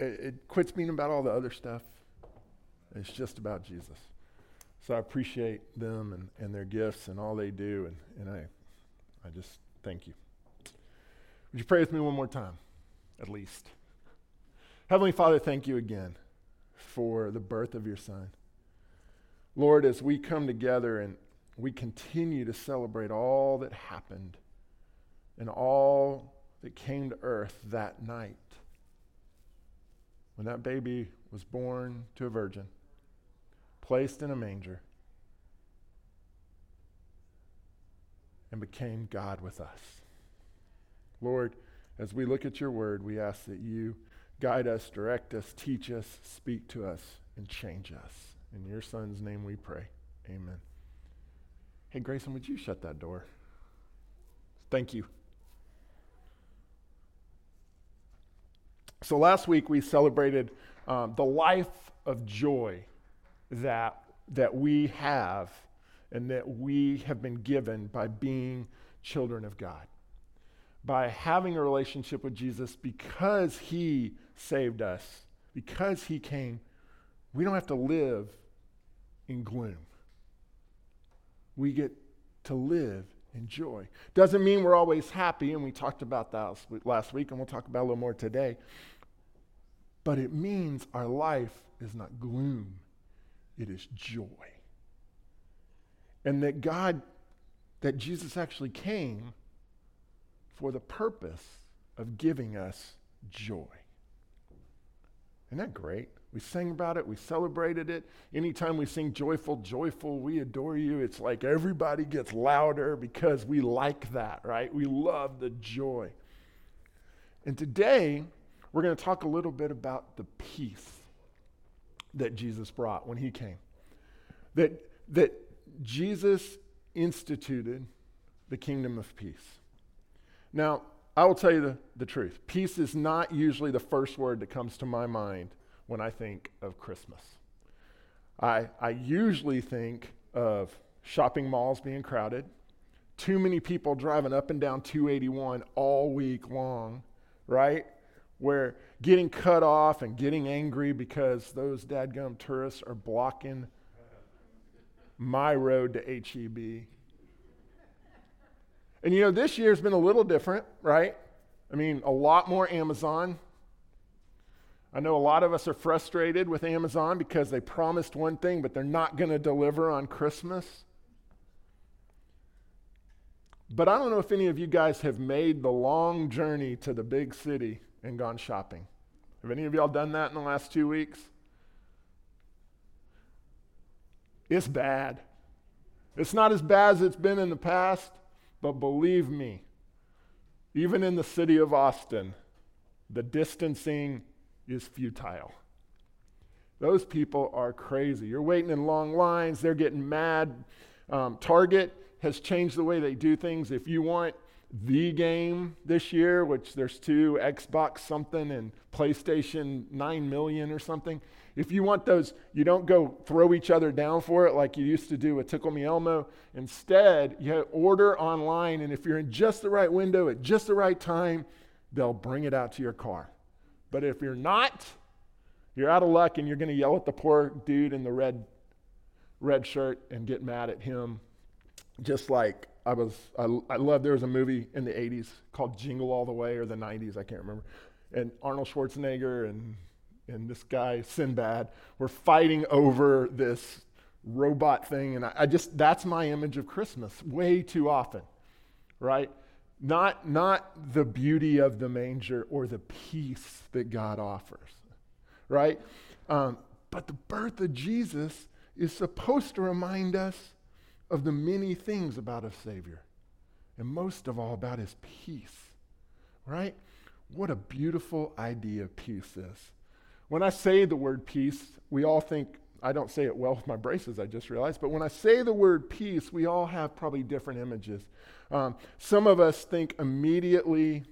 it, it quits being about all the other stuff. It's just about Jesus. So I appreciate them and, and their gifts and all they do, and, and I, I just thank you. Would you pray with me one more time, at least? Heavenly Father, thank you again for the birth of your Son. Lord, as we come together and we continue to celebrate all that happened and all that came to earth that night when that baby was born to a virgin, placed in a manger, and became God with us. Lord, as we look at your word, we ask that you guide us, direct us, teach us, speak to us, and change us. In your son's name we pray. Amen. Hey, Grayson, would you shut that door? Thank you. So last week we celebrated um, the life of joy that, that we have and that we have been given by being children of God. By having a relationship with Jesus because he saved us, because he came, we don't have to live in gloom. We get to live in joy. Doesn't mean we're always happy, and we talked about that last week, and we'll talk about a little more today. But it means our life is not gloom, it is joy. And that God, that Jesus actually came for the purpose of giving us joy. Isn't that great? We sang about it, we celebrated it. Anytime we sing joyful, joyful, we adore you, it's like everybody gets louder because we like that, right? We love the joy. And today, we're going to talk a little bit about the peace that Jesus brought when he came. That, that Jesus instituted the kingdom of peace. Now, I will tell you the, the truth. Peace is not usually the first word that comes to my mind when I think of Christmas. I, I usually think of shopping malls being crowded, too many people driving up and down 281 all week long, right? Where getting cut off and getting angry because those dadgum tourists are blocking my road to HEB. And you know, this year's been a little different, right? I mean, a lot more Amazon. I know a lot of us are frustrated with Amazon because they promised one thing, but they're not going to deliver on Christmas. But I don't know if any of you guys have made the long journey to the big city and gone shopping. Have any of y'all done that in the last two weeks? It's bad. It's not as bad as it's been in the past, but believe me, even in the city of Austin, the distancing is futile. Those people are crazy. You're waiting in long lines, they're getting mad. Um, Target has changed the way they do things. If you want the game this year, which there's two Xbox something and PlayStation 9 million or something. If you want those, you don't go throw each other down for it like you used to do with Tickle Me Elmo. Instead, you order online, and if you're in just the right window at just the right time, they'll bring it out to your car. But if you're not, you're out of luck and you're going to yell at the poor dude in the red, red shirt and get mad at him just like I was, I, I love, there was a movie in the 80s called Jingle All the Way or the 90s, I can't remember. And Arnold Schwarzenegger and, and this guy, Sinbad, were fighting over this robot thing. And I, I just, that's my image of Christmas way too often, right? Not, not the beauty of the manger or the peace that God offers, right? Um, but the birth of Jesus is supposed to remind us of the many things about a Savior, and most of all about his peace, right? What a beautiful idea peace is. When I say the word peace, we all think, I don't say it well with my braces, I just realized, but when I say the word peace, we all have probably different images. Um, some of us think immediately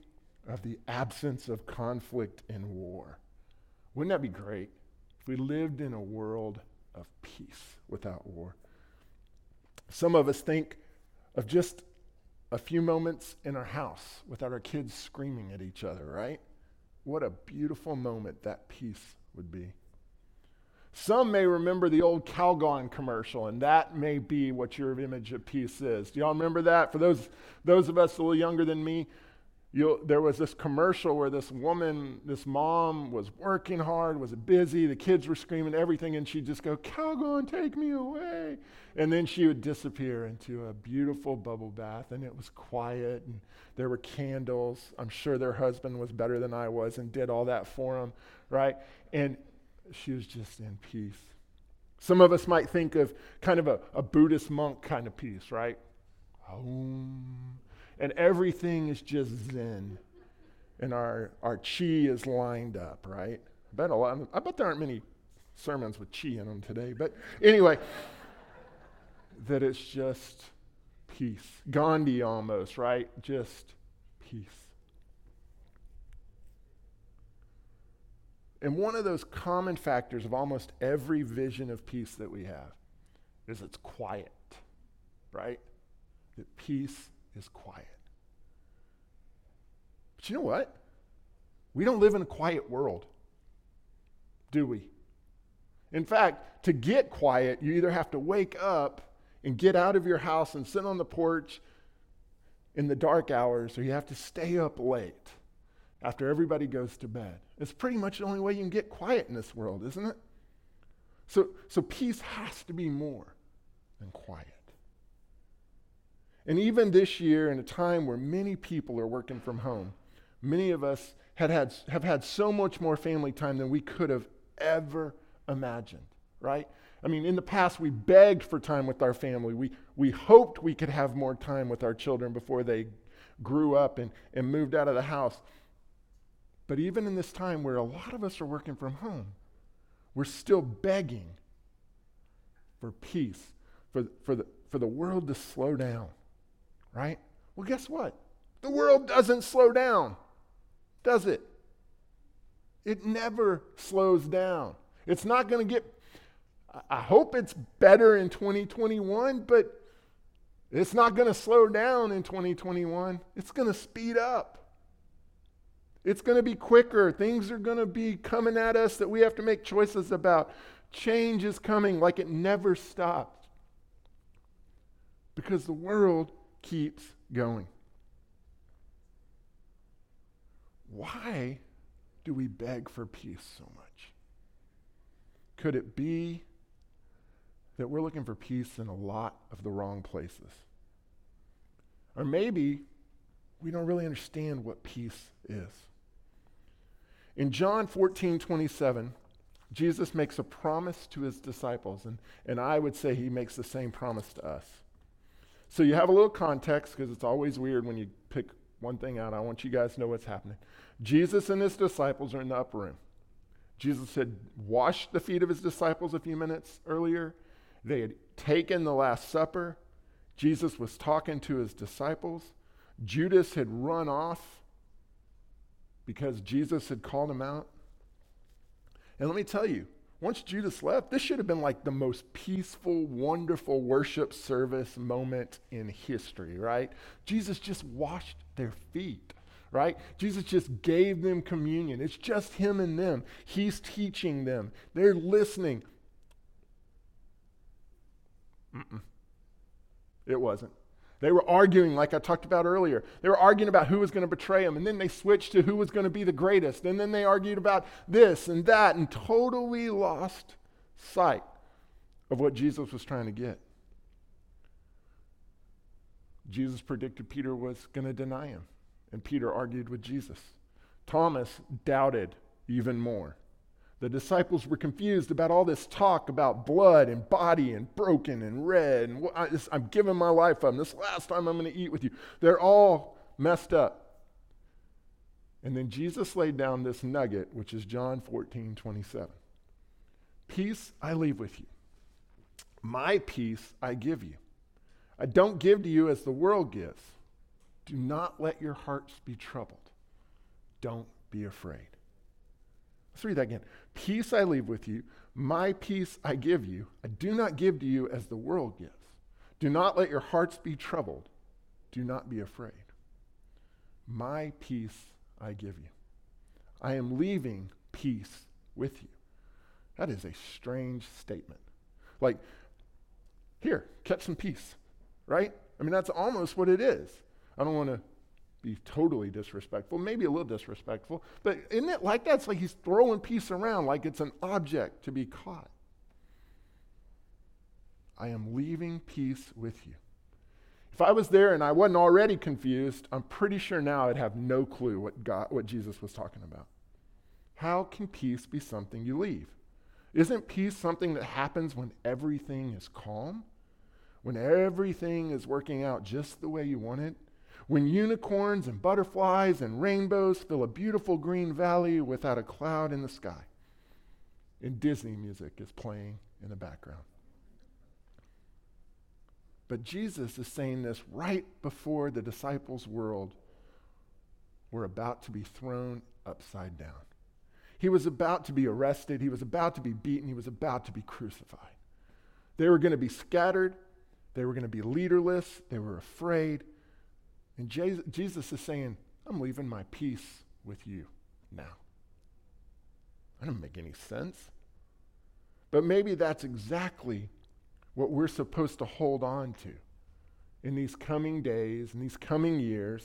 of the absence of conflict and war. Wouldn't that be great if we lived in a world of peace without war? Some of us think of just a few moments in our house without our kids screaming at each other, right? what a beautiful moment that peace would be. Some may remember the old Calgon commercial, and that may be what your image of peace is. Do y'all remember that? For those, those of us a little younger than me, You'll, there was this commercial where this woman, this mom, was working hard, was busy, the kids were screaming, everything, and she'd just go, Calgon, take me away. And then she would disappear into a beautiful bubble bath, and it was quiet, and there were candles. I'm sure their husband was better than I was and did all that for them, right? And she was just in peace. Some of us might think of kind of a, a Buddhist monk kind of peace, right? And everything is just zen. And our, our chi is lined up, right? I bet, a lot, I bet there aren't many sermons with chi in them today. But anyway, that it's just peace. Gandhi almost, right? Just peace. And one of those common factors of almost every vision of peace that we have is it's quiet, right? That peace is quiet. But you know what? We don't live in a quiet world, do we? In fact, to get quiet, you either have to wake up and get out of your house and sit on the porch in the dark hours, or you have to stay up late after everybody goes to bed. It's pretty much the only way you can get quiet in this world, isn't it? So, so peace has to be more than quiet. And even this year, in a time where many people are working from home, many of us had had, have had so much more family time than we could have ever imagined, right? I mean, in the past, we begged for time with our family. We, we hoped we could have more time with our children before they grew up and, and moved out of the house. But even in this time where a lot of us are working from home, we're still begging for peace, for, for, the, for the world to slow down right? Well, guess what? The world doesn't slow down, does it? It never slows down. It's not going to get, I hope it's better in 2021, but it's not going to slow down in 2021. It's going to speed up. It's going to be quicker. Things are going to be coming at us that we have to make choices about. Change is coming like it never stopped Because the world keeps going. Why do we beg for peace so much? Could it be that we're looking for peace in a lot of the wrong places? Or maybe we don't really understand what peace is. In John 14, 27, Jesus makes a promise to his disciples, and, and I would say he makes the same promise to us. So you have a little context because it's always weird when you pick one thing out. I want you guys to know what's happening. Jesus and his disciples are in the upper room. Jesus had washed the feet of his disciples a few minutes earlier. They had taken the Last Supper. Jesus was talking to his disciples. Judas had run off because Jesus had called him out. And let me tell you, once Judas left, this should have been like the most peaceful, wonderful worship service moment in history, right? Jesus just washed their feet, right? Jesus just gave them communion. It's just him and them. He's teaching them, they're listening. Mm-mm. It wasn't. They were arguing, like I talked about earlier. They were arguing about who was going to betray him, and then they switched to who was going to be the greatest, and then they argued about this and that, and totally lost sight of what Jesus was trying to get. Jesus predicted Peter was going to deny him, and Peter argued with Jesus. Thomas doubted even more. The disciples were confused about all this talk about blood and body and broken and red. And I, am giving my life up. This last time I'm going to eat with you. They're all messed up. And then Jesus laid down this nugget, which is John 14, 27. Peace I leave with you. My peace I give you. I don't give to you as the world gives. Do not let your hearts be troubled. Don't be afraid. Let's read that again. Peace I leave with you, my peace I give you. I do not give to you as the world gives. Do not let your hearts be troubled. Do not be afraid. My peace I give you. I am leaving peace with you. That is a strange statement. Like, here, catch some peace, right? I mean, that's almost what it is. I don't want to be totally disrespectful, maybe a little disrespectful, but isn't it like that? It's like he's throwing peace around like it's an object to be caught. I am leaving peace with you. If I was there and I wasn't already confused, I'm pretty sure now I'd have no clue what, God, what Jesus was talking about. How can peace be something you leave? Isn't peace something that happens when everything is calm? When everything is working out just the way you want it? When unicorns and butterflies and rainbows fill a beautiful green valley without a cloud in the sky? And Disney music is playing in the background. But Jesus is saying this right before the disciples' world were about to be thrown upside down. He was about to be arrested, he was about to be beaten, he was about to be crucified. They were going to be scattered, they were going to be leaderless, they were afraid. And Jesus is saying, I'm leaving my peace with you now. That doesn't make any sense. But maybe that's exactly what we're supposed to hold on to in these coming days, in these coming years,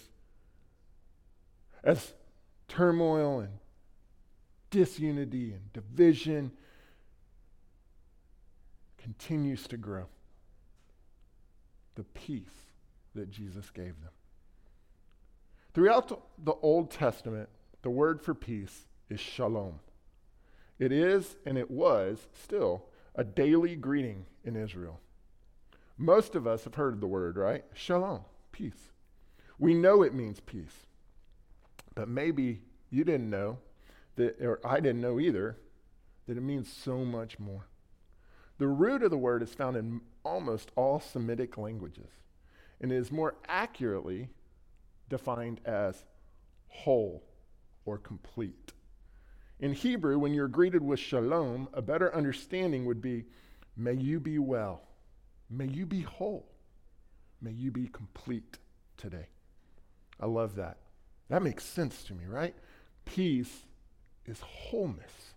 as turmoil and disunity and division continues to grow. The peace that Jesus gave them. Throughout the Old Testament, the word for peace is shalom. It is, and it was still, a daily greeting in Israel. Most of us have heard the word, right? Shalom, peace. We know it means peace. But maybe you didn't know that, or I didn't know either, that it means so much more. The root of the word is found in almost all Semitic languages and is more accurately defined as whole or complete. In Hebrew, when you're greeted with shalom, a better understanding would be, may you be well, may you be whole, may you be complete today. I love that. That makes sense to me, right? Peace is wholeness.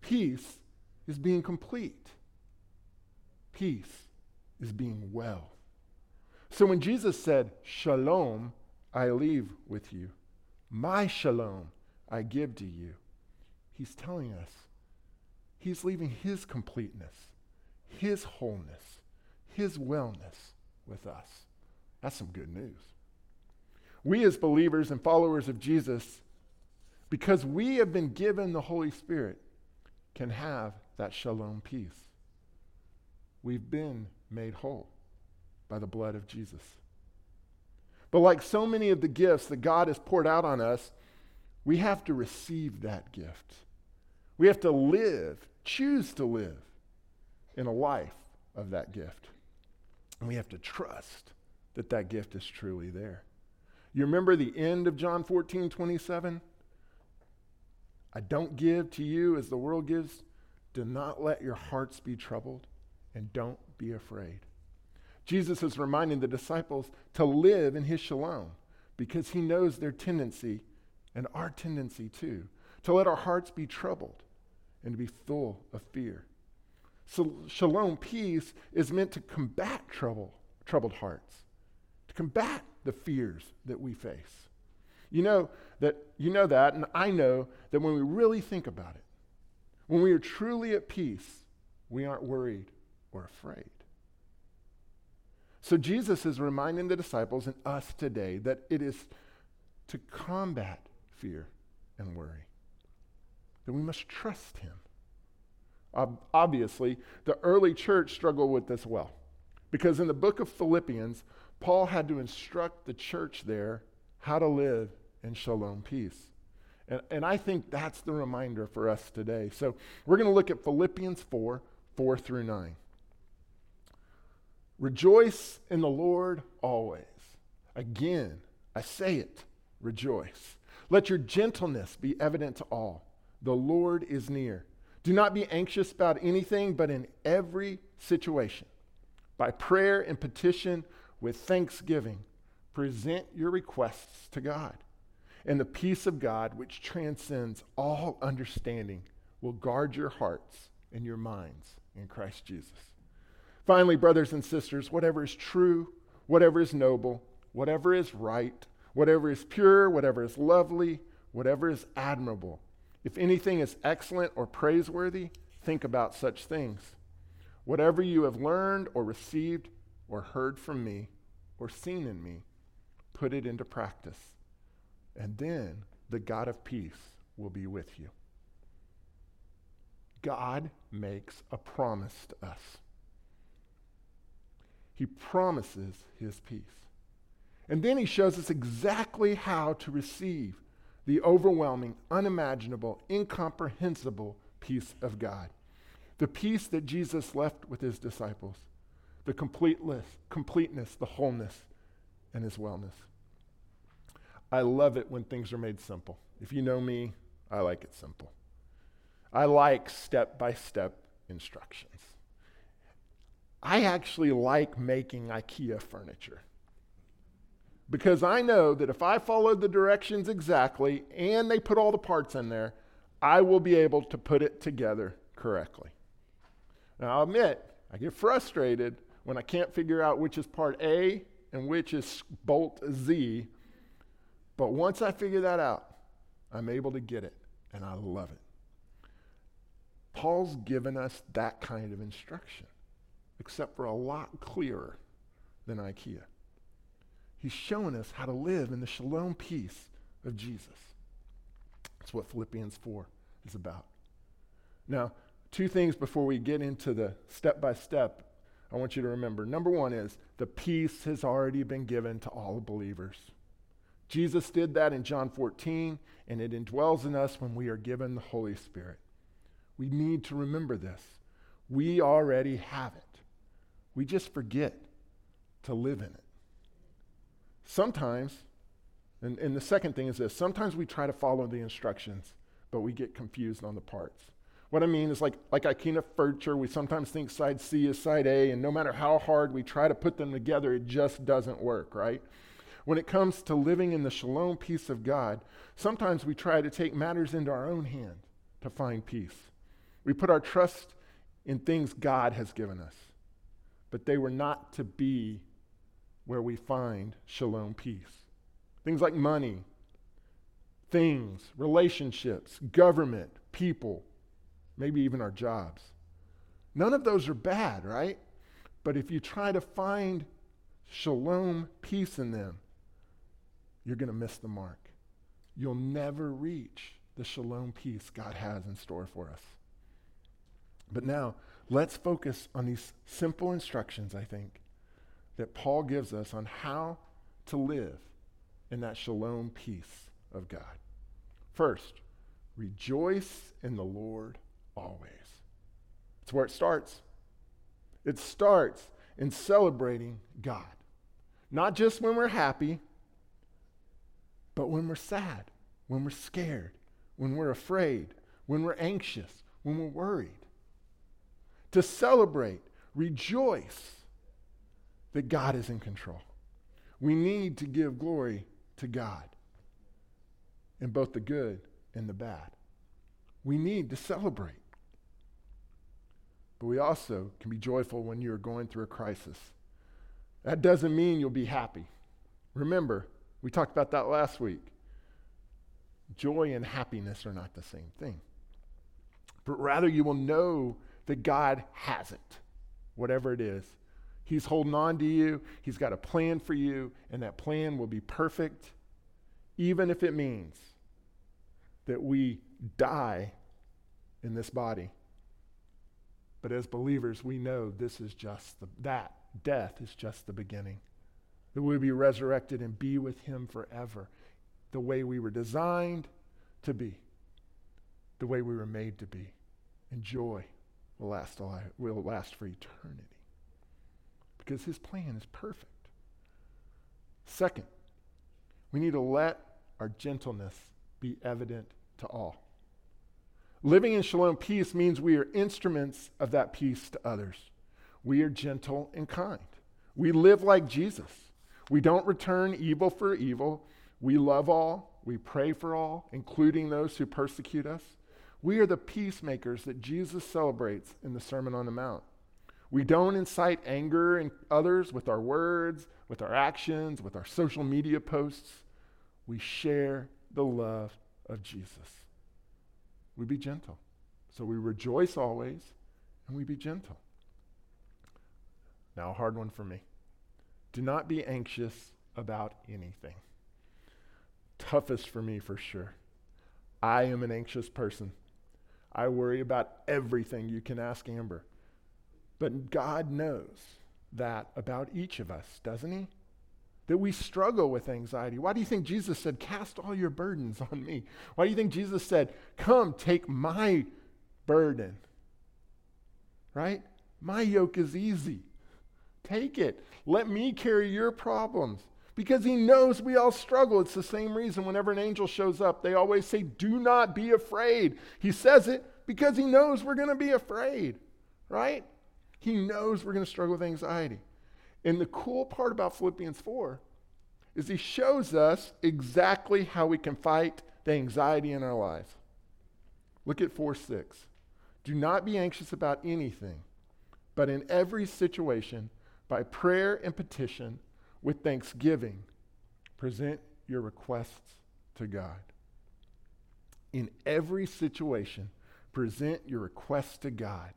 Peace is being complete. Peace is being well. So when Jesus said, Shalom, I leave with you, my shalom I give to you, He's telling us He's leaving His completeness, His wholeness, His wellness with us. That's some good news. We, as believers and followers of Jesus, because we have been given the Holy Spirit, can have that shalom peace. We've been made whole by the blood of Jesus. But like so many of the gifts that God has poured out on us, we have to receive that gift. We have to live, choose to live in a life of that gift. And we have to trust that that gift is truly there. You remember the end of John 14, 27? I don't give to you as the world gives. Do not let your hearts be troubled, and don't be afraid. Jesus is reminding the disciples to live in his shalom because he knows their tendency and our tendency too to let our hearts be troubled and to be full of fear. So shalom, peace, is meant to combat trouble, troubled hearts, to combat the fears that we face. You know that you know that, and I know that when we really think about it, when we are truly at peace, we aren't worried or afraid. So Jesus is reminding the disciples and us today that it is to combat fear and worry, that we must trust him. Ob- obviously, the early church struggled with this well, because in the book of Philippians, Paul had to instruct the church there how to live in shalom peace. And, and I think that's the reminder for us today. So we're going to look at Philippians 4 4 through 9. Rejoice in the Lord always. Again, I say it, rejoice. Let your gentleness be evident to all. The Lord is near. Do not be anxious about anything, but in every situation, by prayer and petition with thanksgiving, present your requests to God. And the peace of God, which transcends all understanding, will guard your hearts and your minds in Christ Jesus. Finally, brothers and sisters, whatever is true, whatever is noble, whatever is right, whatever is pure, whatever is lovely, whatever is admirable, if anything is excellent or praiseworthy, think about such things. Whatever you have learned or received or heard from me or seen in me, put it into practice. And then the God of peace will be with you. God makes a promise to us. He promises his peace. And then he shows us exactly how to receive the overwhelming, unimaginable, incomprehensible peace of God. The peace that Jesus left with his disciples, the completeness, completeness, the wholeness, and his wellness. I love it when things are made simple. If you know me, I like it simple. I like step by step instructions. I actually like making IKEA furniture because I know that if I follow the directions exactly and they put all the parts in there, I will be able to put it together correctly. Now, I'll admit, I get frustrated when I can't figure out which is part A and which is bolt Z. But once I figure that out, I'm able to get it, and I love it. Paul's given us that kind of instruction, except for a lot clearer than IKEA. He's showing us how to live in the shalom peace of Jesus. That's what Philippians 4 is about. Now, two things before we get into the step by step I want you to remember. Number one is the peace has already been given to all believers. Jesus did that in John 14, and it indwells in us when we are given the Holy Spirit. We need to remember this. We already have it. We just forget to live in it. Sometimes, and, and the second thing is this sometimes we try to follow the instructions, but we get confused on the parts. What I mean is like, like IKEA furniture, we sometimes think side C is side A, and no matter how hard we try to put them together, it just doesn't work, right? When it comes to living in the shalom peace of God, sometimes we try to take matters into our own hand to find peace. We put our trust in things God has given us, but they were not to be where we find shalom peace. Things like money, things, relationships, government, people, maybe even our jobs. None of those are bad, right? But if you try to find shalom peace in them, you're going to miss the mark. You'll never reach the shalom peace God has in store for us. But now, let's focus on these simple instructions, I think, that Paul gives us on how to live in that shalom peace of God. First, rejoice in the Lord always. It's where it starts. It starts in celebrating God. Not just when we're happy, but when we're sad, when we're scared, when we're afraid, when we're anxious, when we're worried. To celebrate, rejoice that God is in control. We need to give glory to God in both the good and the bad. We need to celebrate. But we also can be joyful when you're going through a crisis. That doesn't mean you'll be happy. Remember, we talked about that last week. Joy and happiness are not the same thing. But rather, you will know that God has it, whatever it is. He's holding on to you, He's got a plan for you, and that plan will be perfect, even if it means that we die in this body but as believers, we know this is just the, that death is just the beginning. That we'll be resurrected and be with him forever, the way we were designed to be, the way we were made to be. Enjoy. joy will last, will last for eternity. Because his plan is perfect. Second, we need to let our gentleness be evident to all. Living in shalom peace means we are instruments of that peace to others. We are gentle and kind. We live like Jesus. We don't return evil for evil. We love all. We pray for all, including those who persecute us. We are the peacemakers that Jesus celebrates in the Sermon on the Mount. We don't incite anger in others with our words, with our actions, with our social media posts. We share the love of Jesus. We be gentle. So we rejoice always and we be gentle. Now, a hard one for me. Do not be anxious about anything. Toughest for me for sure. I am an anxious person. I worry about everything. You can ask Amber. But God knows that about each of us, doesn't He? That we struggle with anxiety. Why do you think Jesus said, Cast all your burdens on me? Why do you think Jesus said, Come, take my burden? Right? My yoke is easy. Take it. Let me carry your problems. Because he knows we all struggle. It's the same reason whenever an angel shows up, they always say, Do not be afraid. He says it because he knows we're going to be afraid, right? He knows we're going to struggle with anxiety. And the cool part about Philippians 4 is he shows us exactly how we can fight the anxiety in our lives. Look at 4 6. Do not be anxious about anything, but in every situation, by prayer and petition, with thanksgiving, present your requests to God. In every situation, present your requests to God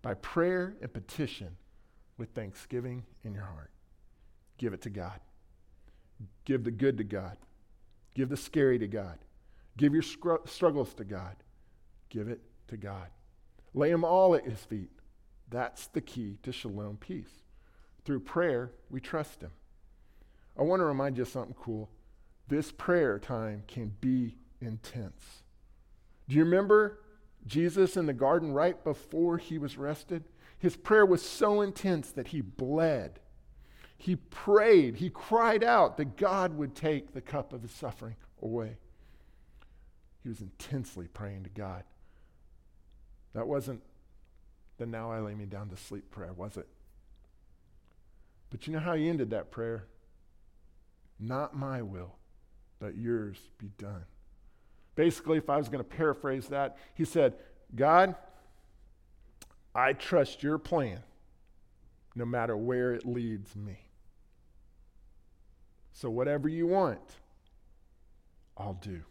by prayer and petition with thanksgiving in your heart. Give it to God. Give the good to God. Give the scary to God. Give your struggles to God. Give it to God. Lay them all at his feet. That's the key to shalom peace. Through prayer, we trust him. I want to remind you of something cool. This prayer time can be intense. Do you remember Jesus in the garden right before he was arrested? His prayer was so intense that he bled. He prayed, he cried out that God would take the cup of his suffering away. He was intensely praying to God. That wasn't the now I lay me down to sleep prayer, was it? But you know how he ended that prayer? Not my will, but yours be done. Basically, if I was going to paraphrase that, he said, God, I trust your plan no matter where it leads me. So, whatever you want, I'll do.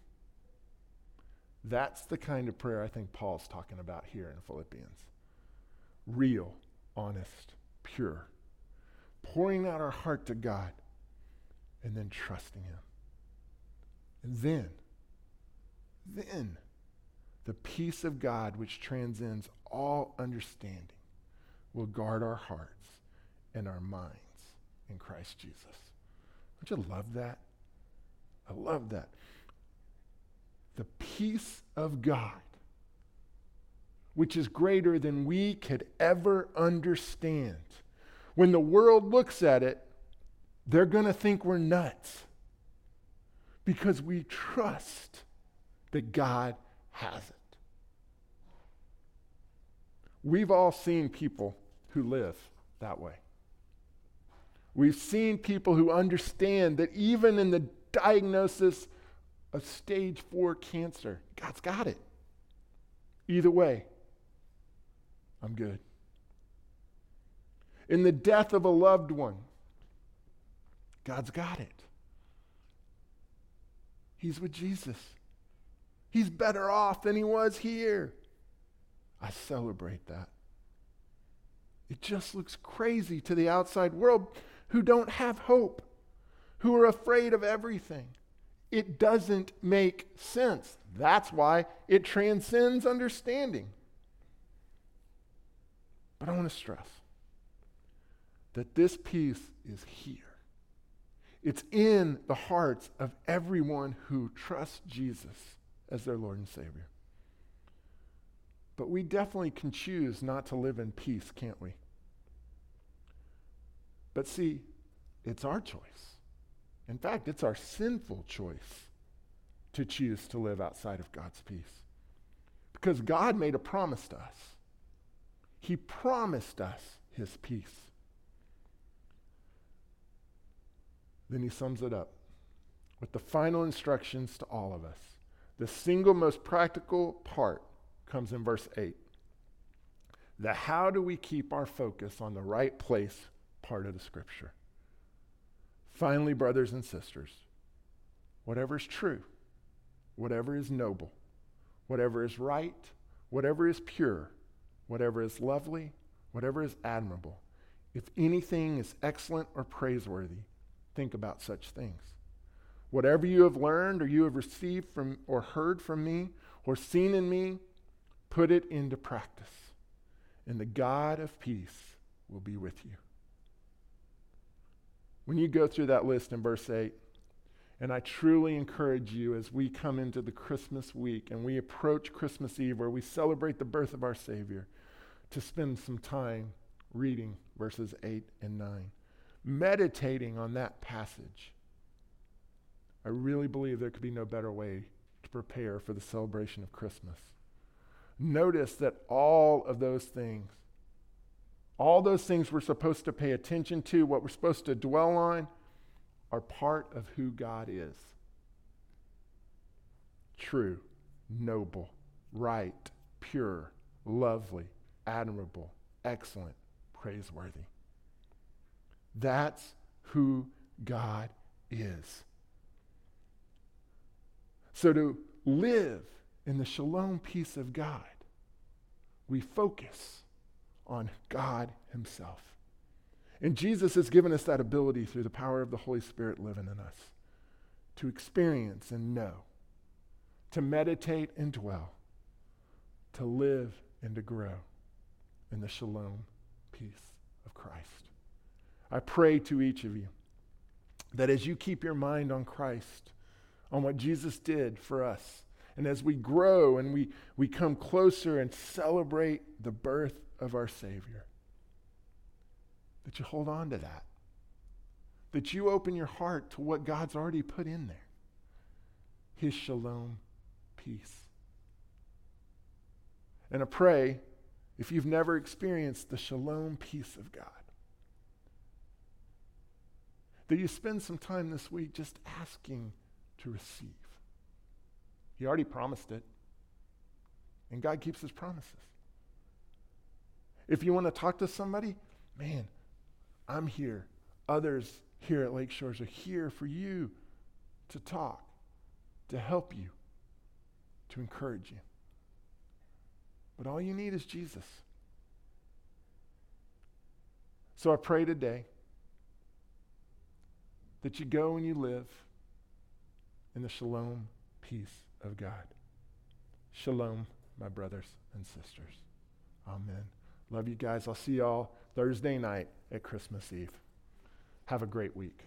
That's the kind of prayer I think Paul's talking about here in Philippians. Real, honest, pure. Pouring out our heart to God and then trusting Him. And then, then, the peace of God, which transcends all understanding, will guard our hearts and our minds in Christ Jesus. Don't you love that? I love that. The peace of God, which is greater than we could ever understand. When the world looks at it, they're going to think we're nuts because we trust that God has it. We've all seen people who live that way. We've seen people who understand that even in the diagnosis of stage four cancer, God's got it. Either way, I'm good. In the death of a loved one, God's got it. He's with Jesus. He's better off than he was here. I celebrate that. It just looks crazy to the outside world who don't have hope, who are afraid of everything. It doesn't make sense. That's why it transcends understanding. But I want to stress that this peace is here. It's in the hearts of everyone who trusts Jesus as their Lord and Savior. But we definitely can choose not to live in peace, can't we? But see, it's our choice. In fact, it's our sinful choice to choose to live outside of God's peace. Because God made a promise to us. He promised us his peace. Then he sums it up. with the final instructions to all of us. The single most practical part comes in verse 8. The how do we keep our focus on the right place part of the scripture. Finally, brothers and sisters, whatever is true, whatever is noble, whatever is right, whatever is pure, whatever is lovely, whatever is admirable, if anything is excellent or praiseworthy, think about such things. Whatever you have learned or you have received from or heard from me or seen in me, put it into practice. And the God of peace will be with you. When you go through that list in verse 8, and I truly encourage you as we come into the Christmas week and we approach Christmas Eve where we celebrate the birth of our Savior to spend some time reading verses 8 and 9, meditating on that passage. I really believe there could be no better way to prepare for the celebration of Christmas. Notice that all of those things, all those things we're supposed to pay attention to, what we're supposed to dwell on, are part of who God is true, noble, right, pure, lovely, admirable, excellent, praiseworthy. That's who God is. So to live in the shalom peace of God, we focus on God Himself. And Jesus has given us that ability through the power of the Holy Spirit living in us to experience and know, to meditate and dwell, to live and to grow in the shalom peace of Christ. I pray to each of you that as you keep your mind on Christ, on what Jesus did for us, and as we grow and we, we come closer and celebrate the birth of our Savior, that you hold on to that. That you open your heart to what God's already put in there His shalom peace. And I pray, if you've never experienced the shalom peace of God, that you spend some time this week just asking to receive. He already promised it, and God keeps his promises. If you want to talk to somebody, man, I'm here. Others here at Lake Shores are here for you to talk, to help you, to encourage you. But all you need is Jesus. So I pray today that you go and you live in the shalom peace of God. Shalom, my brothers and sisters. Amen. Love you guys. I'll see y'all Thursday night at Christmas Eve. Have a great week.